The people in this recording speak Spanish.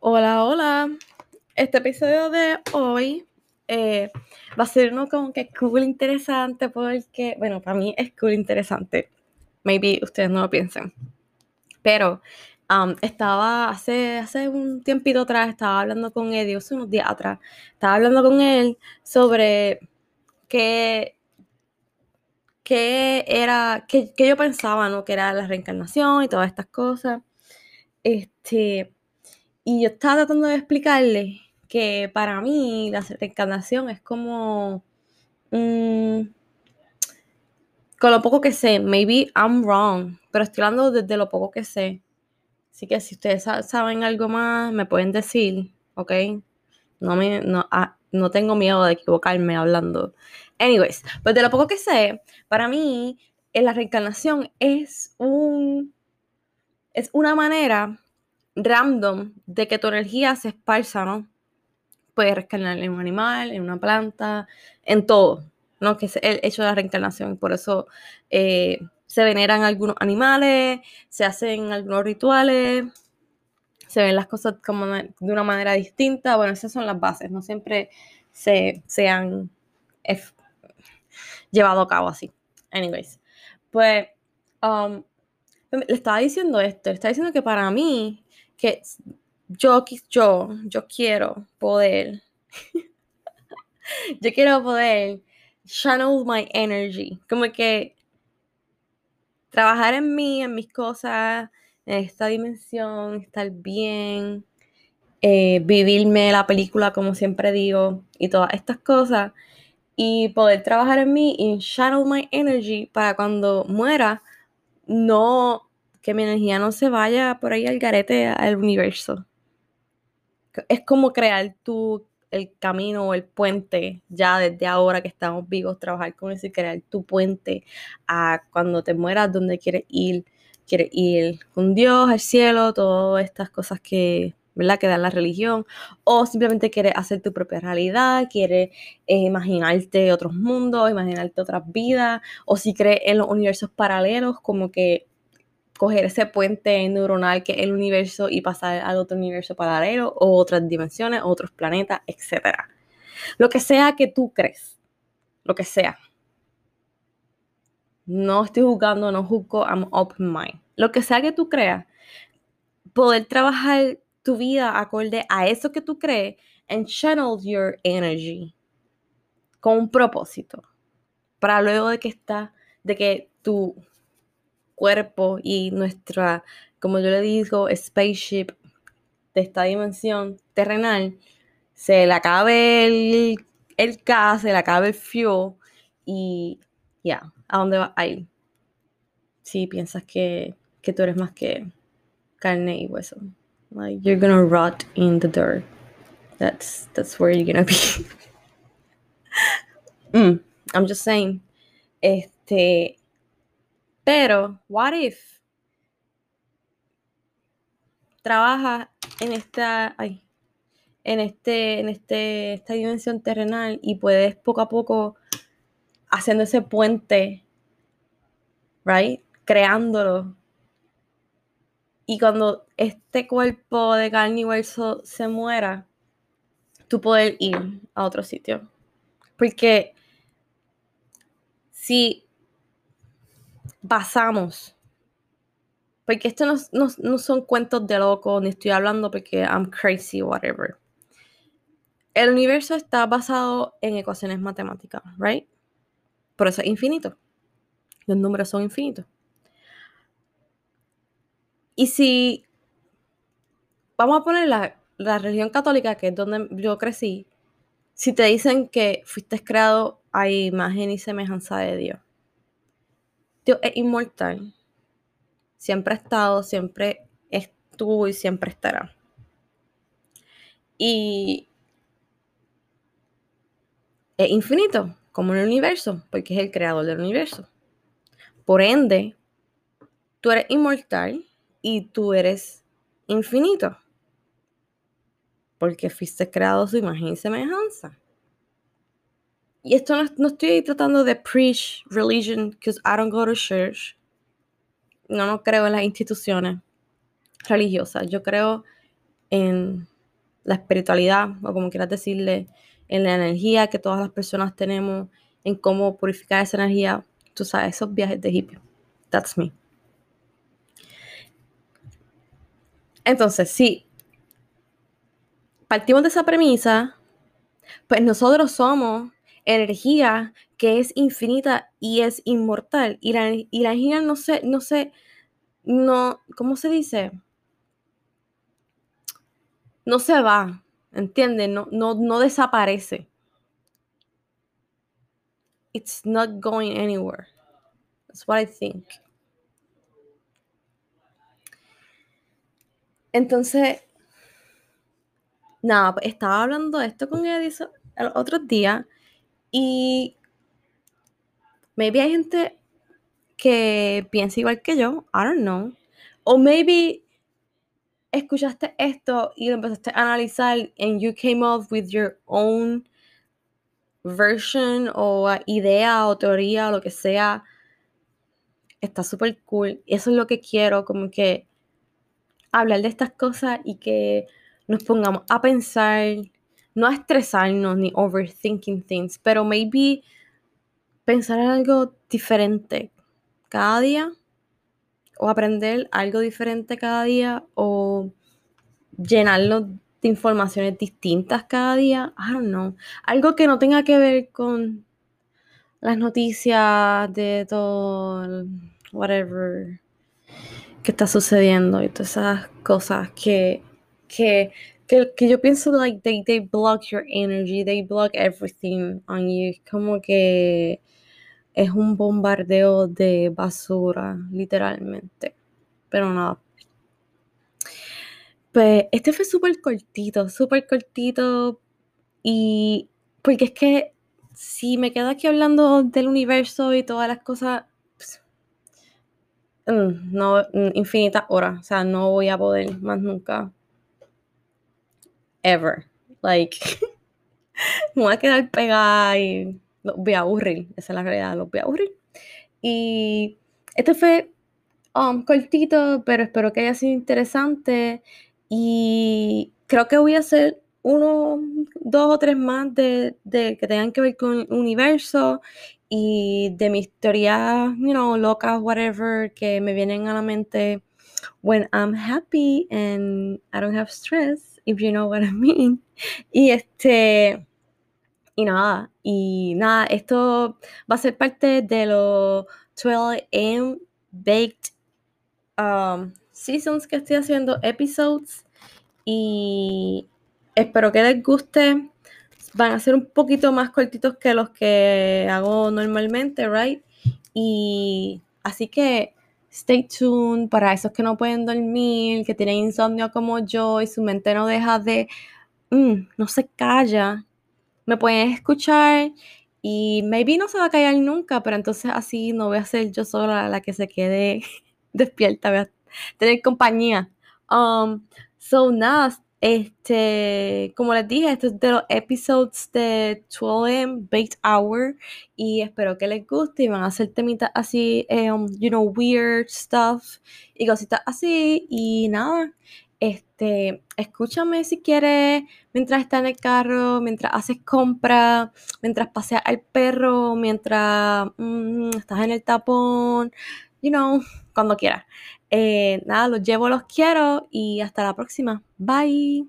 Hola, hola. Este episodio de hoy eh, va a ser uno como que cool interesante porque, bueno, para mí es cool interesante. Maybe ustedes no lo piensen. Pero estaba hace, hace un tiempito atrás, estaba hablando con Eddie, hace unos días atrás, estaba hablando con él sobre qué, qué era, qué, qué yo pensaba, ¿no? Que era la reencarnación y todas estas cosas. Este, y yo estaba tratando de explicarle que para mí la reencarnación es como... Mm, con lo poco que sé, maybe I'm wrong, pero estoy hablando desde lo poco que sé. Así que si ustedes saben algo más, me pueden decir, ¿ok? No, me, no, ah, no tengo miedo de equivocarme hablando. Anyways, pues de lo poco que sé, para mí en la reencarnación es un es una manera random de que tu energía se esparza, ¿no? Puedes reencarnar en un animal, en una planta, en todo, ¿no? Que es el hecho de la reencarnación. Por eso eh, se veneran algunos animales, se hacen algunos rituales, se ven las cosas como de una manera distinta. Bueno, esas son las bases, no siempre se, han llevado a cabo así. Anyways, pues um, le estaba diciendo esto, le estaba diciendo que para mí, que yo, yo, yo quiero poder, yo quiero poder channel my energy, como que trabajar en mí, en mis cosas, en esta dimensión, estar bien, eh, vivirme la película como siempre digo y todas estas cosas y poder trabajar en mí y channel my energy para cuando muera no que mi energía no se vaya por ahí al garete al universo. Es como crear tu el camino o el puente ya desde ahora que estamos vivos, trabajar con eso y crear tu puente a cuando te mueras, donde quieres ir, quieres ir con Dios, al cielo, todas estas cosas que, ¿verdad? que da la religión, o simplemente quieres hacer tu propia realidad, quieres eh, imaginarte otros mundos, imaginarte otras vidas, o si crees en los universos paralelos, como que coger ese puente neuronal que es el universo y pasar al otro universo paralelo o otras dimensiones, otros planetas, etc. Lo que sea que tú crees, lo que sea. No estoy jugando, no juzgo, I'm open mind. Lo que sea que tú creas, poder trabajar tu vida acorde a eso que tú crees and channel your energy con un propósito para luego de que está, de que tu cuerpo y nuestra, como yo le digo, spaceship de esta dimensión terrenal, se le acabe el, el se le acabe el fuel y ya, ¿a dónde va a ir? Si piensas que, que tú eres más que carne y hueso. Like you're gonna rot in the dirt. That's that's where you're gonna be. mm, I'm just saying. Este, pero, what if trabajas en esta, en este, en este, esta dimensión terrenal y puedes poco a poco haciendo ese puente, right, creándolo. Y cuando este cuerpo de carne y hueso se muera, tú puedes ir a otro sitio. Porque si basamos. Porque esto no, son cuentos de loco, ni estoy hablando porque I'm crazy, whatever. El universo está basado en ecuaciones matemáticas, right? Por eso es infinito. Los números son infinitos. Y si vamos a poner la, la religión católica, que es donde yo crecí, si te dicen que fuiste creado a imagen y semejanza de Dios, es inmortal. Siempre ha estado, siempre estuvo y siempre estará. Y es infinito, como el universo, porque es el creador del universo. Por ende, tú eres inmortal y tú eres infinito. Porque fuiste creado su imagen y semejanza. Y esto no, estoy tratando de preach religion because I don't go to church. No, no creo en las instituciones religiosas. Yo creo en la espiritualidad, o como quieras decirle, en la energía que todas las personas tenemos, en cómo purificar esa energía. Tú sabes, esos viajes de hippie. That's me. Entonces, sí, partimos de esa premisa, pues nosotros somos energía que es infinita y es inmortal. Y la, y la energía no se, no se, no, ¿cómo se dice? No se va, ¿entiendes? No, no, no desaparece. It's not going anywhere. That's what I think. Entonces, nada, pues, estaba hablando de esto con Edison el otro día y maybe hay gente que piensa igual que yo, I don't know. O maybe escuchaste esto y lo empezaste a analizar and you came up with your own version o idea o teoría o lo que sea. Está súper cool. Eso es lo que quiero, como que hablar de estas cosas y que nos pongamos a pensar, no estresarnos ni overthinking things, pero maybe pensar en algo diferente cada día o aprender algo diferente cada día o llenarlo de informaciones distintas cada día. I don't know. Algo que no tenga que ver con las noticias de todo, whatever que está sucediendo y todas esas cosas que, que, que, que yo pienso, like, they, they block your energy, they block everything on you. Como que es un bombardeo de basura, literalmente. Pero nada. Pues este fue súper cortito, súper cortito. Y porque es que si me quedo aquí hablando del universo y todas las cosas, pues, mm, no, mm, infinitas horas. O sea, no voy a poder más nunca. Ever. Like, me voy a quedar pegada y los voy a aburrir. Esa es la realidad, los voy a aburrir. Y este fue um, cortito, pero espero que haya sido interesante. Y creo que voy a hacer uno, dos o tres más de, de que tengan que ver con el universo y de mis teorías, you know, locas, whatever, que me vienen a la mente when I'm happy and I don't have stress, if you know what I mean. Y este, y nada, y nada, esto va a ser parte de los 12 AM Baked um, Seasons que estoy haciendo, episodes, y espero que les guste. Van a ser un poquito más cortitos que los que hago normalmente, right? Y así que stay tuned para esos que no pueden dormir, que tienen insomnio como yo y su mente no deja de, mm, no se calla me pueden escuchar y maybe no se va a callar nunca, pero entonces así no voy a ser yo sola la que se quede despierta, voy a tener compañía. Um, so nada, este, como les dije, esto es de los episodes de 12M Baked Hour y espero que les guste y van a hacer temitas así, um, you know, weird stuff y cositas así y nada, este, escúchame si quieres mientras estás en el carro, mientras haces compra, mientras paseas al perro, mientras mm, estás en el tapón, you know, cuando quieras. Eh, nada, los llevo, los quiero y hasta la próxima. Bye.